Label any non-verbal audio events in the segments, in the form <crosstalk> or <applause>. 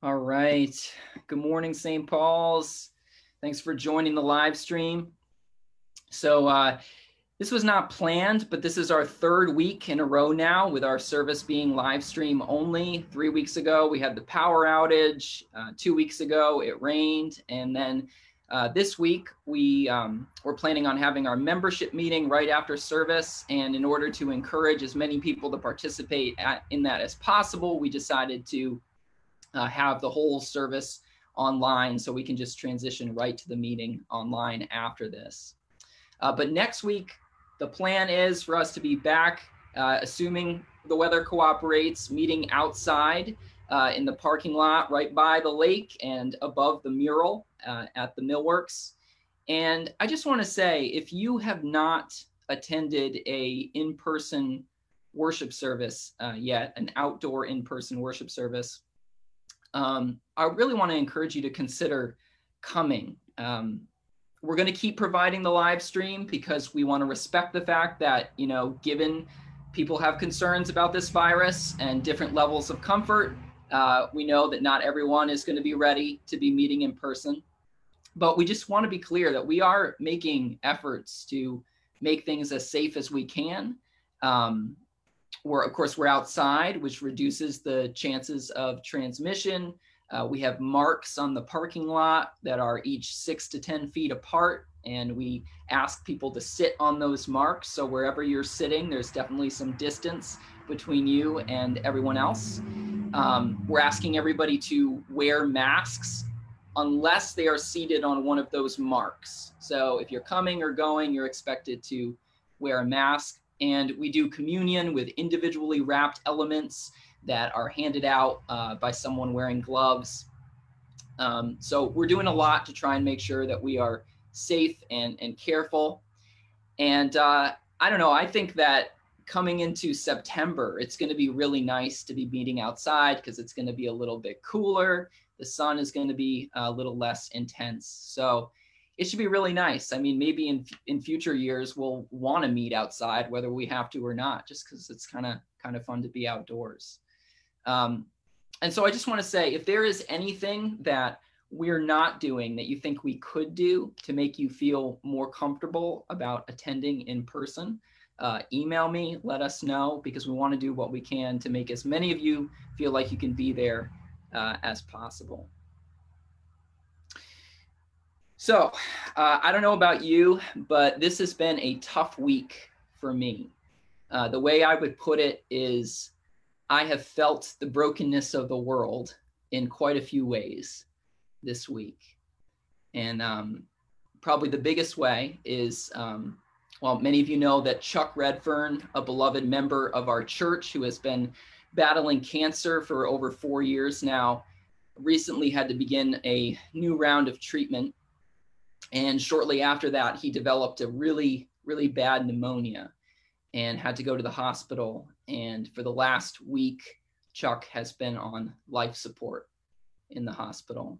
All right. Good morning, St. Paul's. Thanks for joining the live stream. So, uh, this was not planned, but this is our third week in a row now with our service being live stream only. Three weeks ago, we had the power outage. Uh, two weeks ago, it rained. And then uh, this week, we um, we're planning on having our membership meeting right after service. And in order to encourage as many people to participate at, in that as possible, we decided to uh, have the whole service online so we can just transition right to the meeting online after this. Uh, but next week, the plan is for us to be back, uh, assuming the weather cooperates, meeting outside uh, in the parking lot right by the lake and above the mural uh, at the Millworks. And I just want to say, if you have not attended a in-person worship service uh, yet, an outdoor in-person worship service, um, I really want to encourage you to consider coming. Um, we're going to keep providing the live stream because we want to respect the fact that, you know, given people have concerns about this virus and different levels of comfort, uh, we know that not everyone is going to be ready to be meeting in person. But we just want to be clear that we are making efforts to make things as safe as we can. Um, we're of course we're outside which reduces the chances of transmission. Uh, we have marks on the parking lot that are each six to ten feet apart and we ask people to sit on those marks. So wherever you're sitting there's definitely some distance between you and everyone else. Um, we're asking everybody to wear masks unless they are seated on one of those marks. So if you're coming or going you're expected to wear a mask and we do communion with individually wrapped elements that are handed out uh, by someone wearing gloves. Um, so we're doing a lot to try and make sure that we are safe and, and careful. And uh, I don't know, I think that coming into September, it's going to be really nice to be meeting outside because it's going to be a little bit cooler. The sun is going to be a little less intense. So it should be really nice. I mean, maybe in in future years we'll want to meet outside, whether we have to or not, just because it's kind of kind of fun to be outdoors. Um, and so I just want to say, if there is anything that we're not doing that you think we could do to make you feel more comfortable about attending in person, uh, email me, let us know, because we want to do what we can to make as many of you feel like you can be there uh, as possible. So, uh, I don't know about you, but this has been a tough week for me. Uh, the way I would put it is I have felt the brokenness of the world in quite a few ways this week. And um, probably the biggest way is um, well, many of you know that Chuck Redfern, a beloved member of our church who has been battling cancer for over four years now, recently had to begin a new round of treatment and shortly after that, he developed a really, really bad pneumonia and had to go to the hospital. And for the last week, Chuck has been on life support in the hospital.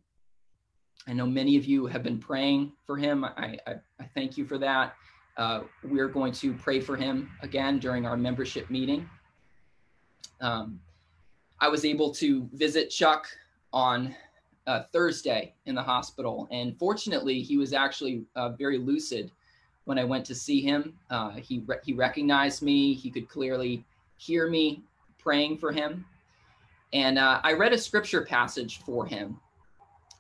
I know many of you have been praying for him. I, I, I thank you for that. Uh, we're going to pray for him again during our membership meeting. Um, I was able to visit Chuck on uh, Thursday in the hospital. And fortunately, he was actually uh, very lucid when I went to see him. Uh, he, re- he recognized me, he could clearly hear me praying for him. And uh, I read a scripture passage for him.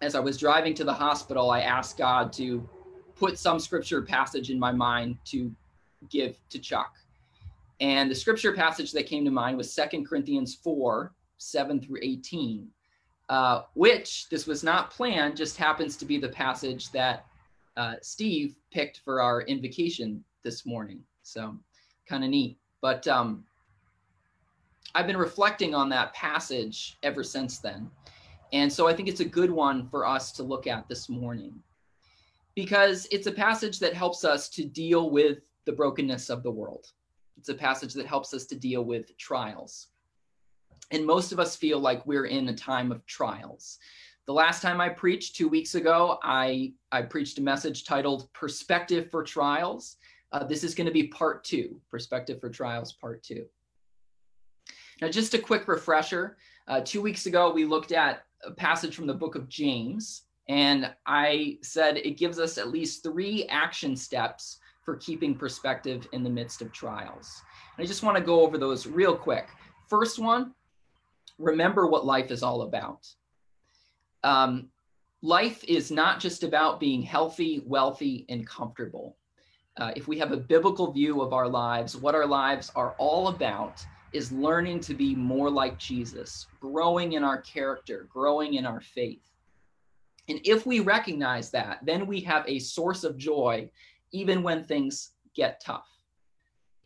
As I was driving to the hospital, I asked God to put some scripture passage in my mind to give to Chuck. And the scripture passage that came to mind was Second Corinthians 4 7 through 18 uh, which this was not planned, just happens to be the passage that uh, Steve picked for our invocation this morning. So kind of neat. But um, I've been reflecting on that passage ever since then. And so I think it's a good one for us to look at this morning because it's a passage that helps us to deal with the brokenness of the world. It's a passage that helps us to deal with trials and most of us feel like we're in a time of trials. The last time I preached two weeks ago, I, I preached a message titled Perspective for Trials. Uh, this is going to be part two, Perspective for Trials, part two. Now, just a quick refresher. Uh, two weeks ago, we looked at a passage from the book of James, and I said it gives us at least three action steps for keeping perspective in the midst of trials. And I just want to go over those real quick. First one, remember what life is all about. Um, life is not just about being healthy, wealthy, and comfortable. Uh, if we have a biblical view of our lives, what our lives are all about is learning to be more like Jesus, growing in our character, growing in our faith. And if we recognize that, then we have a source of joy even when things get tough.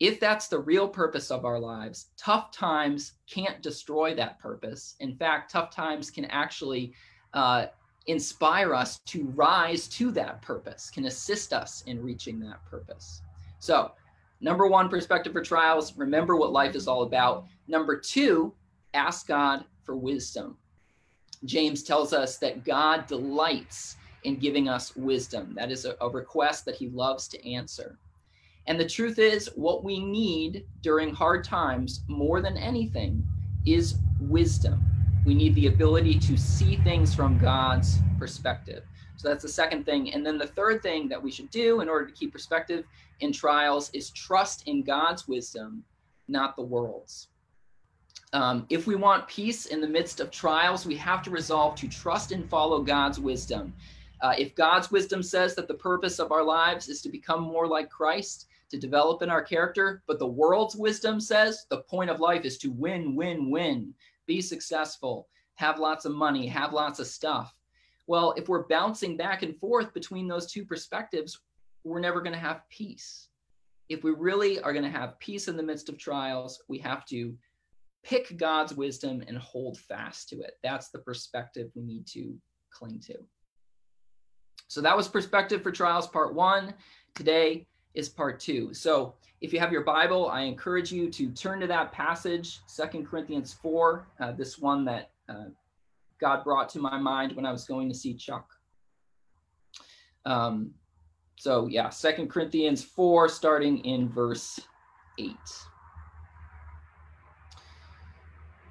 If that's the real purpose of our lives, tough times can't destroy that purpose. In fact, tough times can actually uh, inspire us to rise to that purpose, can assist us in reaching that purpose. So, number one, perspective for trials, remember what life is all about. Number two, ask God for wisdom. James tells us that God delights in giving us wisdom. That is a, a, request that he loves to answer. And the truth is, what we need during hard times more than anything is wisdom. We need the ability to see things from God's perspective. So that's the second thing. And then the third thing that we should do in order to keep perspective in trials is trust in God's wisdom, not the world's. Um, if we want peace in the midst of trials, we have to resolve to trust and follow God's wisdom. Uh, if God's wisdom says that the purpose of our lives is to become more like Christ, to develop in our character, but the world's wisdom says the point of life is to win, win, win, be successful, have lots of money, have lots of stuff. Well, if we're bouncing back and forth between those two perspectives, we're never going to have peace. If we really are going to have peace in the midst of trials, we have to pick God's wisdom and hold fast to it. That's the perspective we need to cling to. So that was perspective for trials part one. Today is part two. So if you have your Bible, I encourage you to turn to that passage, Second Corinthians 4, uh, this one that uh, God brought to my mind when I was going to see Chuck. Um, so yeah, Second Corinthians 4, starting in verse 8.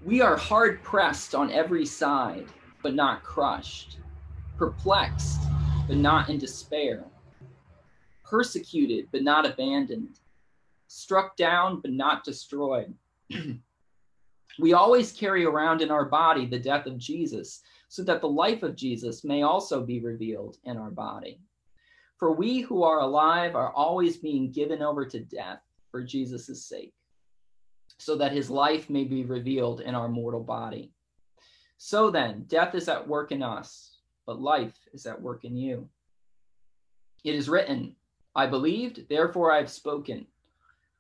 We are hard pressed on every side, but not crushed, perplexed, but not in despair, persecuted, but not abandoned, struck down, but not destroyed. <clears throat> we always carry around in our body the death of Jesus, so that the life of Jesus may also be revealed in our body. For we who are alive are always being given over to death for Jesus' sake so that his life may be revealed in our mortal body. So then, death is at work in us, but life is at work in you. It is written, I believed, therefore I have spoken.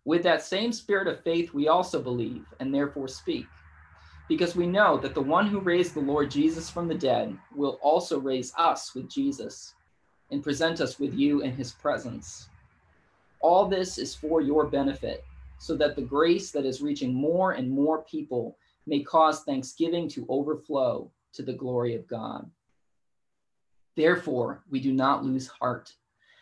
With that same spirit of faith, we also believe and therefore speak, because we know that the one who raised the Lord Jesus from the dead will also raise us with Jesus and present us with you in his presence. All this is for your benefit so that the grace that is reaching more and more people may cause thanksgiving to overflow to the glory of God. Therefore, we do not lose heart.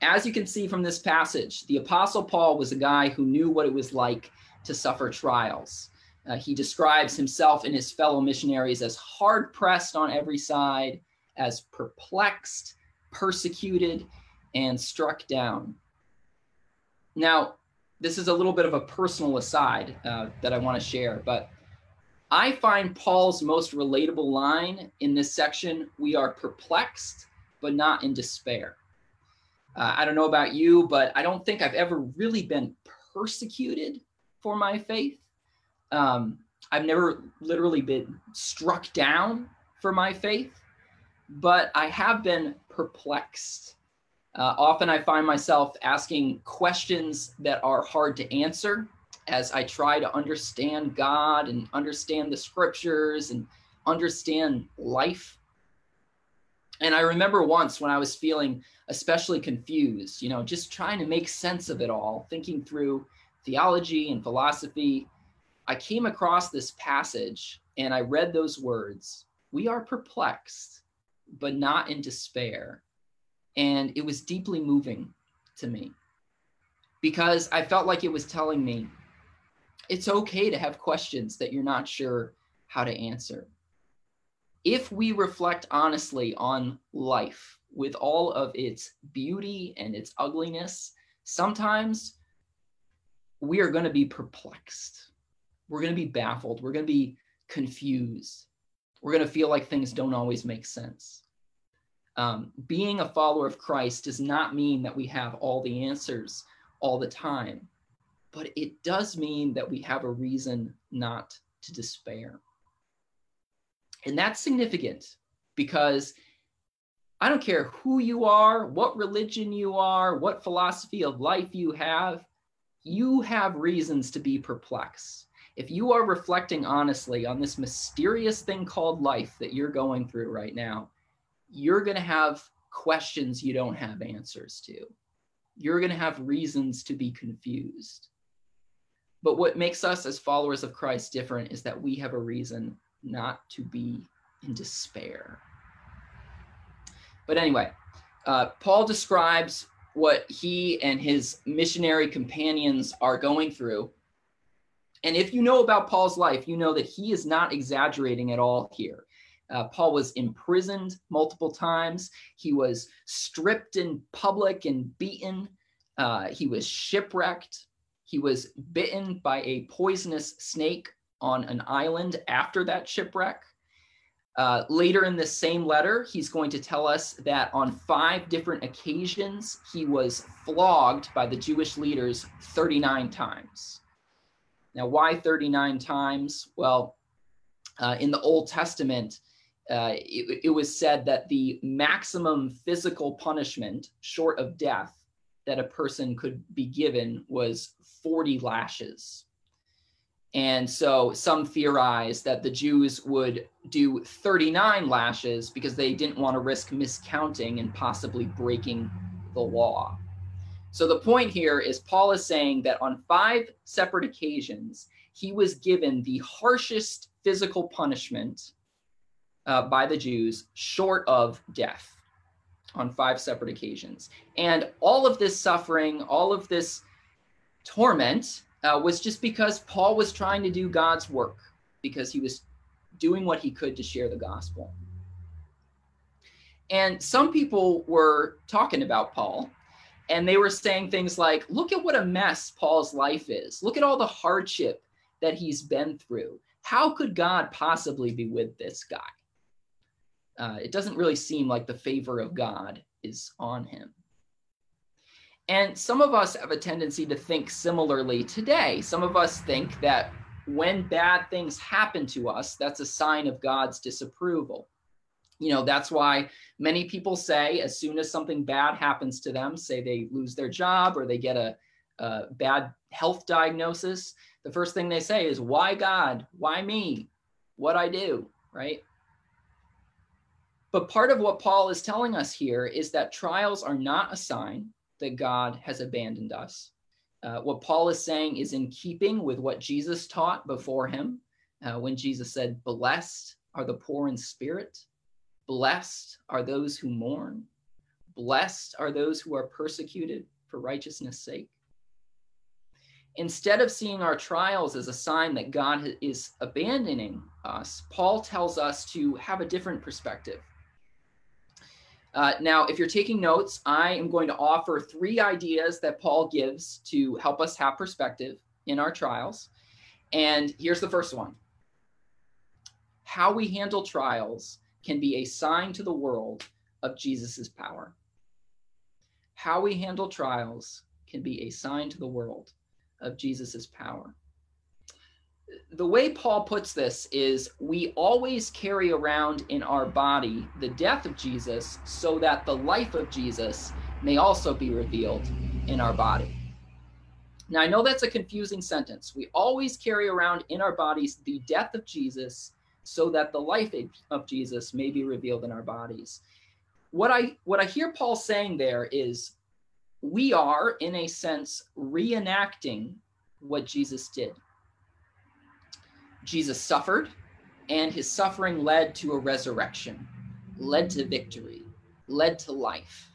as you can see from this passage, the Apostle Paul was a guy who knew what it was like to suffer trials. Uh, he describes himself and his fellow missionaries as hard pressed on every side, as perplexed, persecuted, and struck down. Now, this is a little bit of a personal aside uh, that I want to share, but I find Paul's most relatable line in this section we are perplexed, but not in despair. Uh, I don't know about you, but I don't think I've ever really been persecuted for my faith. Um, I've never literally been struck down for my faith, but I have been perplexed uh, often I find myself asking questions that are hard to answer as I try to understand God and understand the scriptures and understand life. And I remember once when I was feeling especially confused, you know, just trying to make sense of it all, thinking through theology and philosophy, I came across this passage and I read those words We are perplexed, but not in despair. And it was deeply moving to me because I felt like it was telling me it's okay to have questions that you're not sure how to answer. If we reflect honestly on life with all of its beauty and its ugliness, sometimes we are going to be perplexed. We're going to be baffled. We're going to be confused. We're going to feel like things don't always make sense. Um, being a follower of Christ does not mean that we have all the answers all the time, but it does mean that we have a reason not to despair. And that's significant because I don't care who you are, what religion you are, what philosophy of life you have, you have reasons to be perplexed. If you are reflecting honestly on this mysterious thing called life that you're going through right now, you're going to have questions you don't have answers to. You're going to have reasons to be confused. But what makes us as followers of Christ different is that we have a reason not to be in despair. But anyway, uh, Paul describes what he and his missionary companions are going through. And if you know about Paul's life, you know that he is not exaggerating at all here. Uh, Paul was imprisoned multiple times. He was stripped in public and beaten. Uh, he was shipwrecked. He was bitten by a poisonous snake on an island after that shipwreck. Uh, later in this same letter, he's going to tell us that on five different occasions, he was flogged by the Jewish leaders 39 times. Now, why 39 times? Well, uh, in the Old Testament, uh, it, it was said that the maximum physical punishment, short of death, that a person could be given was 40 lashes. And so some theorize that the Jews would do 39 lashes because they didn't want to risk miscounting and possibly breaking the law. So the point here is Paul is saying that on five separate occasions, he was given the harshest physical punishment uh, by the Jews, short of death, on five separate occasions. And all of this suffering, all of this torment, uh, was just because Paul was trying to do God's work, because he was doing what he could to share the gospel. And some people were talking about Paul, and they were saying things like, look at what a mess Paul's life is. Look at all the hardship that he's been through. How could God possibly be with this guy? Uh, it doesn't really seem like the favor of God is on him. And some of us have a tendency to think similarly today. Some of us think that when bad things happen to us, that's a sign of God's disapproval. You know, that's why many people say, as soon as something bad happens to them, say they lose their job or they get a, a bad health diagnosis, the first thing they say is, Why God? Why me? What I do? Right? But part of what Paul is telling us here is that trials are not a sign that God has abandoned us. Uh, what Paul is saying is in keeping with what Jesus taught before him uh, when Jesus said, Blessed are the poor in spirit, blessed are those who mourn, blessed are those who are persecuted for righteousness' sake. Instead of seeing our trials as a sign that God is abandoning us, Paul tells us to have a different perspective uh, now, if you're taking notes, I am going to offer three ideas that Paul gives to help us have perspective in our trials. And here's the first one How we handle trials can be a sign to the world of Jesus' power. How we handle trials can be a sign to the world of Jesus' power the way Paul puts this is we always carry around in our body the death of Jesus so that the life of Jesus may also be revealed in our body. Now, I know that's a confusing sentence. We always carry around in our bodies the death of Jesus so that the life of Jesus may be revealed in our bodies. what I what I hear Paul saying there is we are in a sense reenacting what Jesus did. Jesus suffered and his suffering led to a resurrection, led to victory, led to life.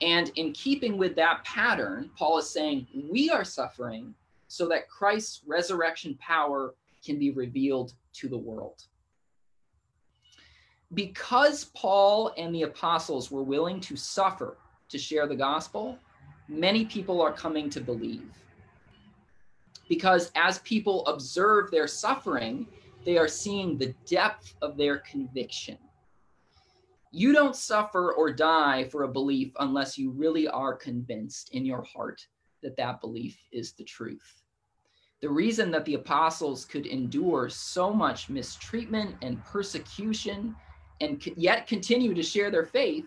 And in keeping with that pattern, Paul is saying we are suffering so that Christ's resurrection power can be revealed to the world. Because Paul and the apostles were willing to suffer to share the gospel, many people are coming to believe. Because as people observe their suffering, they are seeing the depth of their conviction. You don't suffer or die for a belief unless you really are convinced in your heart that that belief is the truth. The reason that the apostles could endure so much mistreatment and persecution and yet continue to share their faith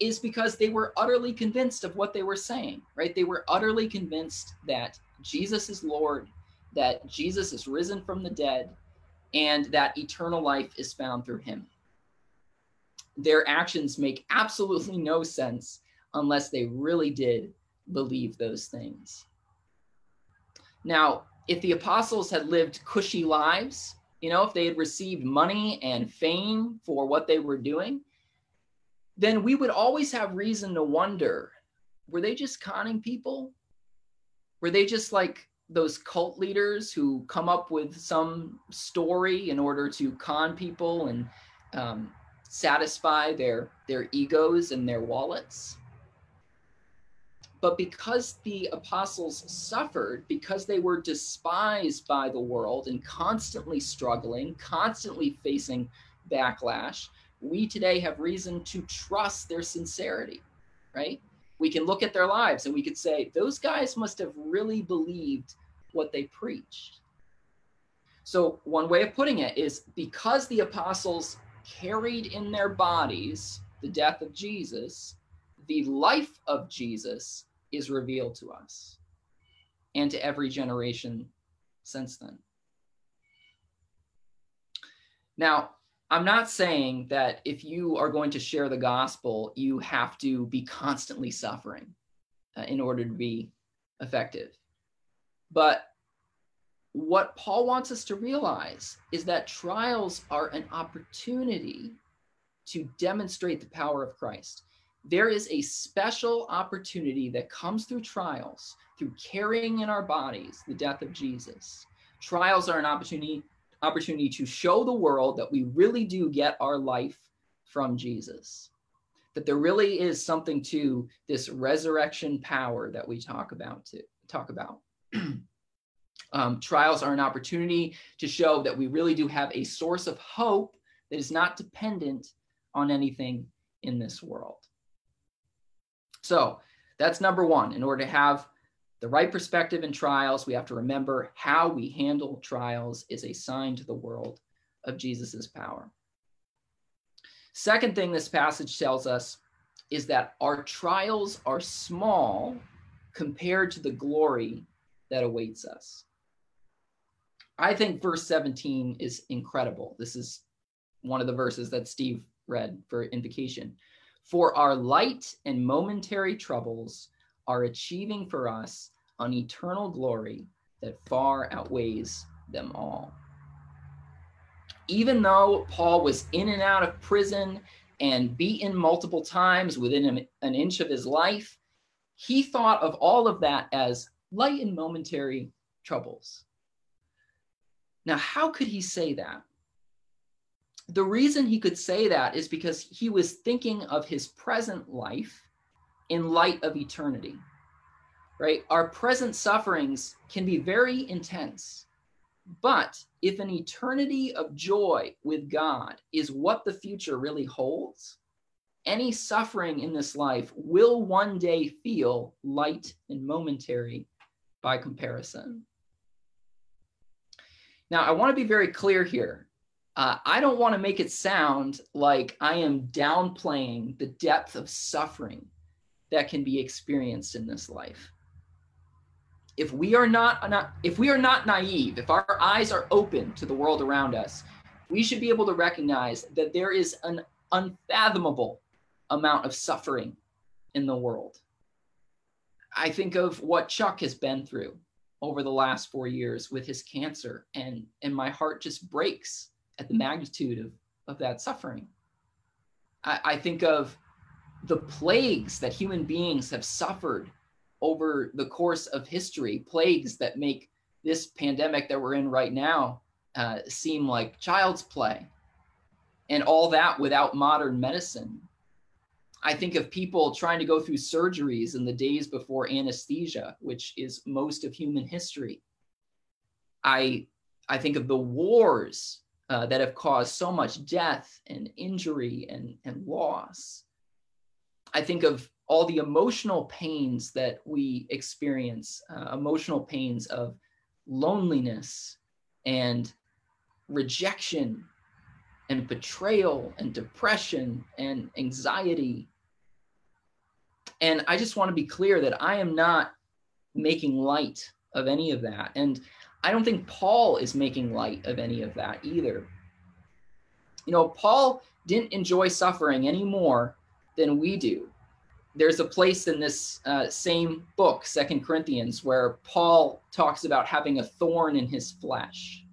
is because they were utterly convinced of what they were saying, right? They were utterly convinced that Jesus is Lord, that Jesus is risen from the dead, and that eternal life is found through him. Their actions make absolutely no sense unless they really did believe those things. Now, if the apostles had lived cushy lives, you know, if they had received money and fame for what they were doing, then we would always have reason to wonder were they just conning people? Were they just like those cult leaders who come up with some story in order to con people and um, satisfy their their egos and their wallets? But because the apostles suffered because they were despised by the world and constantly struggling constantly facing backlash we today have reason to trust their sincerity right we can look at their lives and we could say those guys must have really believed what they preached. So, one way of putting it is because the apostles carried in their bodies the death of Jesus, the life of Jesus is revealed to us and to every generation since then. Now, I'm not saying that if you are going to share the gospel, you have to be constantly suffering uh, in order to be effective. But what Paul wants us to realize is that trials are an opportunity to demonstrate the power of Christ. There is a special opportunity that comes through trials, through carrying in our bodies the death of Jesus. Trials are an opportunity opportunity to show the world that we really do get our life from Jesus. That there really is something to this resurrection power that we talk about to talk about. <clears throat> um, trials are an opportunity to show that we really do have a source of hope that is not dependent on anything in this world. So that's number one. In order to have the right perspective in trials, we have to remember how we handle trials is a sign to the world of Jesus' power. Second thing this passage tells us is that our trials are small compared to the glory that awaits us. I think verse 17 is incredible. This is one of the verses that Steve read for invocation. For our light and momentary troubles are achieving for us an eternal glory that far outweighs them all. Even though Paul was in and out of prison and beaten multiple times within an, an inch of his life, he thought of all of that as light and momentary troubles. Now, how could he say that? The reason he could say that is because he was thinking of his present life in light of eternity, right? Our present sufferings can be very intense. But if an eternity of joy with God is what the future really holds, any suffering in this life will one day feel light and momentary by comparison. Now, I want to be very clear here. Uh, I don't want to make it sound like I am downplaying the depth of suffering that can be experienced in this life. If we are not, uh, not if we are not naive, if our eyes are open to the world around us, we should be able to recognize that there is an unfathomable amount of suffering in the world. I think of what Chuck has been through over the last four years with his cancer, and, and my heart just breaks at the magnitude of, of that suffering. I, I think of the plagues that human beings have suffered over the course of history, plagues that make this pandemic that we're in right now uh, seem like child's play, and all that without modern medicine. I think of people trying to go through surgeries in the days before anesthesia, which is most of human history. I, I think of the wars uh, that have caused so much death and injury and, and loss. I think of all the emotional pains that we experience, uh, emotional pains of loneliness and rejection and betrayal and depression and anxiety. And I just want to be clear that I am not making light of any of that. And I don't think Paul is making light of any of that either. You know, Paul didn't enjoy suffering any more than we do. There's a place in this uh, same book, Second Corinthians, where Paul talks about having a thorn in his flesh.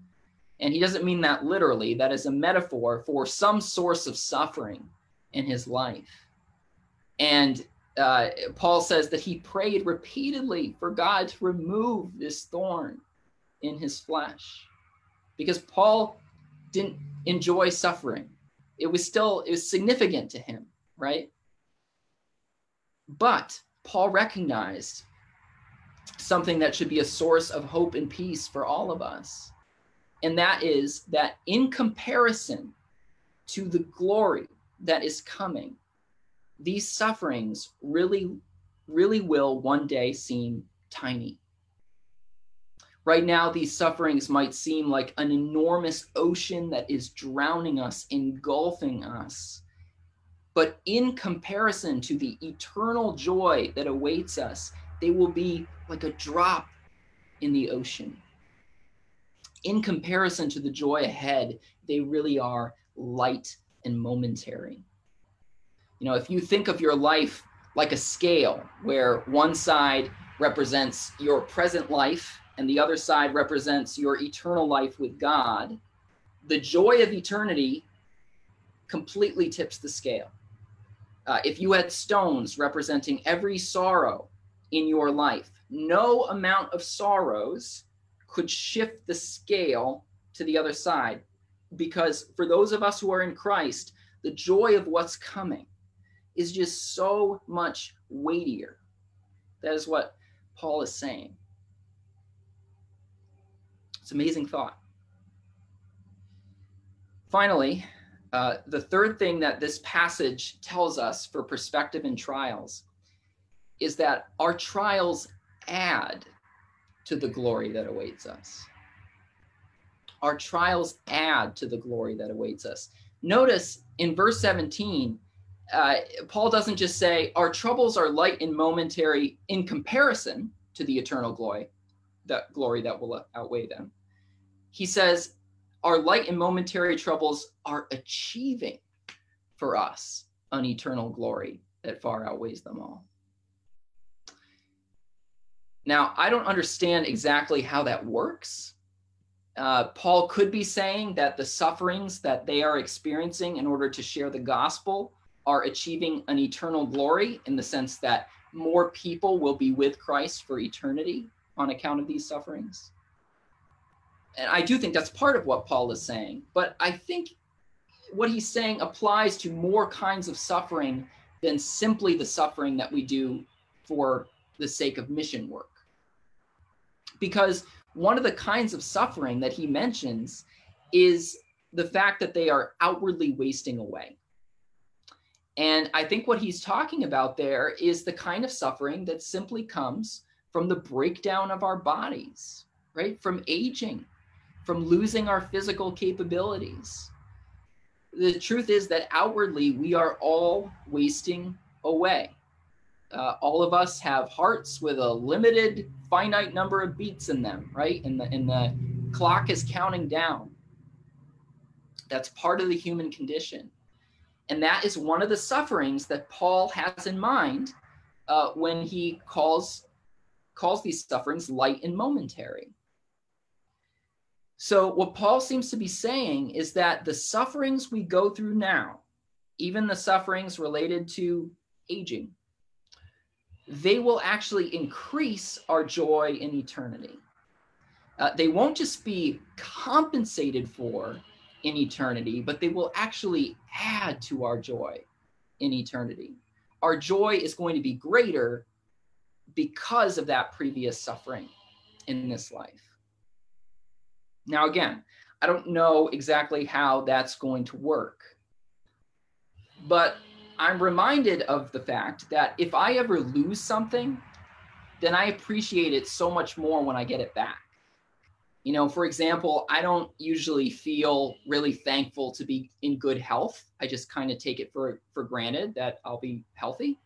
And he doesn't mean that literally, that is a metaphor for some source of suffering in his life. And uh, Paul says that he prayed repeatedly for God to remove this thorn in his flesh because Paul didn't enjoy suffering. It was still it was significant to him, right? But Paul recognized something that should be a source of hope and peace for all of us. And that is that in comparison to the glory that is coming, these sufferings really, really will one day seem tiny. Right now, these sufferings might seem like an enormous ocean that is drowning us, engulfing us. But in comparison to the eternal joy that awaits us, they will be like a drop in the ocean. In comparison to the joy ahead, they really are light and momentary. You know, if you think of your life like a scale where one side represents your present life and the other side represents your eternal life with God, the joy of eternity completely tips the scale. Uh, if you had stones representing every sorrow in your life, no amount of sorrows could shift the scale to the other side. Because for those of us who are in Christ, the joy of what's coming is just so much weightier. That is what Paul is saying. It's amazing thought. Finally, uh, the third thing that this passage tells us for perspective in trials is that our trials add to the glory that awaits us. Our trials add to the glory that awaits us. Notice in verse 17, uh, Paul doesn't just say our troubles are light and momentary in comparison to the eternal glory, that glory that will outweigh them he says, Our light and momentary troubles are achieving for us an eternal glory that far outweighs them all. Now, I don't understand exactly how that works. Uh, Paul could be saying that the sufferings that they are experiencing in order to share the gospel are achieving an eternal glory in the sense that more people will be with Christ for eternity on account of these sufferings and I do think that's part of what Paul is saying. But I think what he's saying applies to more kinds of suffering than simply the suffering that we do for the sake of mission work. Because one of the kinds of suffering that he mentions is the fact that they are outwardly wasting away. And I think what he's talking about there is the kind of suffering that simply comes from the breakdown of our bodies, right? From aging, from losing our physical capabilities. The truth is that outwardly we are all wasting away. Uh, all of us have hearts with a limited, finite number of beats in them, right? And the, and the clock is counting down. That's part of the human condition. And that is one of the sufferings that Paul has in mind uh, when he calls, calls these sufferings light and momentary. So, what Paul seems to be saying is that the sufferings we go through now, even the sufferings related to aging, they will actually increase our joy in eternity. Uh, they won't just be compensated for in eternity, but they will actually add to our joy in eternity. Our joy is going to be greater because of that previous suffering in this life. Now, again, I don't know exactly how that's going to work, but I'm reminded of the fact that if I ever lose something, then I appreciate it so much more when I get it back. You know, for example, I don't usually feel really thankful to be in good health. I just kind of take it for for granted that I'll be healthy.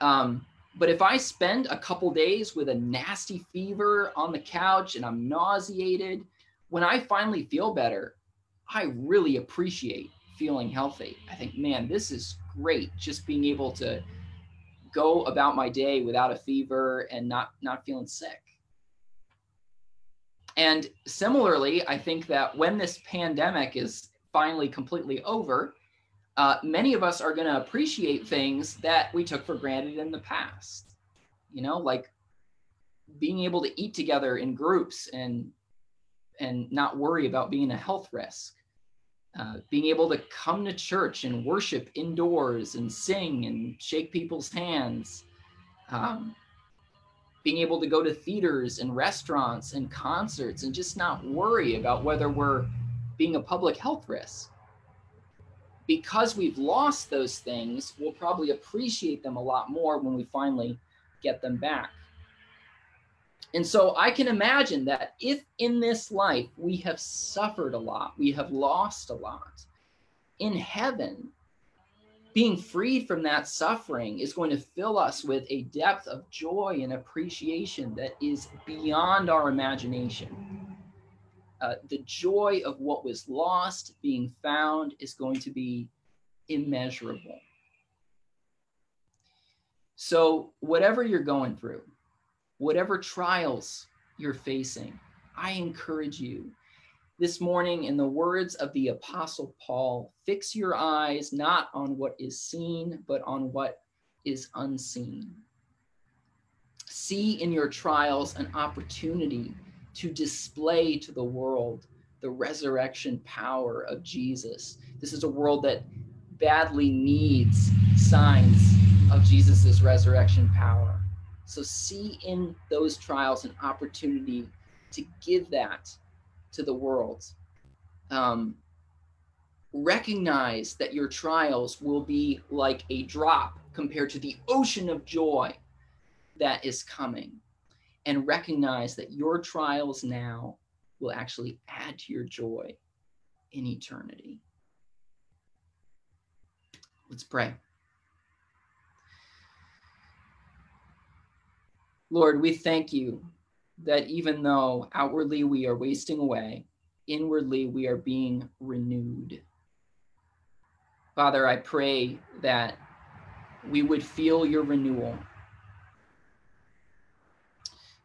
Um, but if I spend a couple days with a nasty fever on the couch and I'm nauseated, when I finally feel better, I really appreciate feeling healthy. I think, man, this is great. Just being able to go about my day without a fever and not not feeling sick. And similarly, I think that when this pandemic is finally completely over, uh, many of us are going to appreciate things that we took for granted in the past. You know, like being able to eat together in groups and and not worry about being a health risk. Uh, being able to come to church and worship indoors and sing and shake people's hands. Um, being able to go to theaters and restaurants and concerts and just not worry about whether we're being a public health risk. Because we've lost those things, we'll probably appreciate them a lot more when we finally get them back. And so I can imagine that if in this life we have suffered a lot, we have lost a lot, in heaven, being freed from that suffering is going to fill us with a depth of joy and appreciation that is beyond our imagination. Uh, the joy of what was lost being found is going to be immeasurable. So, whatever you're going through, whatever trials you're facing, I encourage you this morning, in the words of the Apostle Paul, fix your eyes not on what is seen, but on what is unseen. See in your trials an opportunity to display to the world the resurrection power of Jesus. This is a world that badly needs signs of Jesus' resurrection power. So see in those trials an opportunity to give that to the world. Um, recognize that your trials will be like a drop compared to the ocean of joy that is coming. And recognize that your trials now will actually add to your joy in eternity. Let's pray. Lord, we thank you that even though outwardly we are wasting away, inwardly we are being renewed. Father, I pray that we would feel your renewal.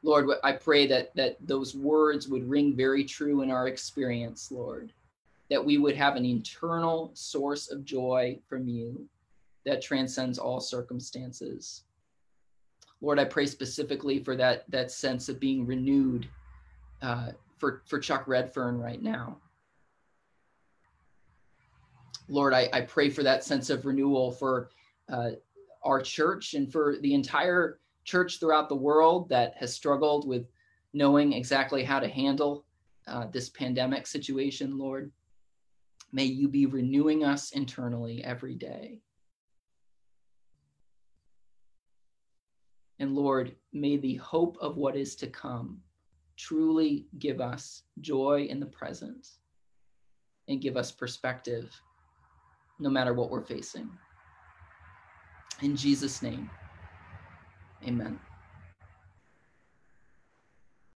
Lord, I pray that, that those words would ring very true in our experience, Lord, that we would have an internal source of joy from you that transcends all circumstances. Lord, I pray specifically for that that sense of being renewed uh, for for Chuck Redfern right now. Lord, I, I pray for that sense of renewal for uh, our church and for the entire church throughout the world that has struggled with knowing exactly how to handle uh, this pandemic situation, Lord. May you be renewing us internally every day. And Lord, may the hope of what is to come truly give us joy in the present and give us perspective no matter what we're facing. In Jesus' name, amen.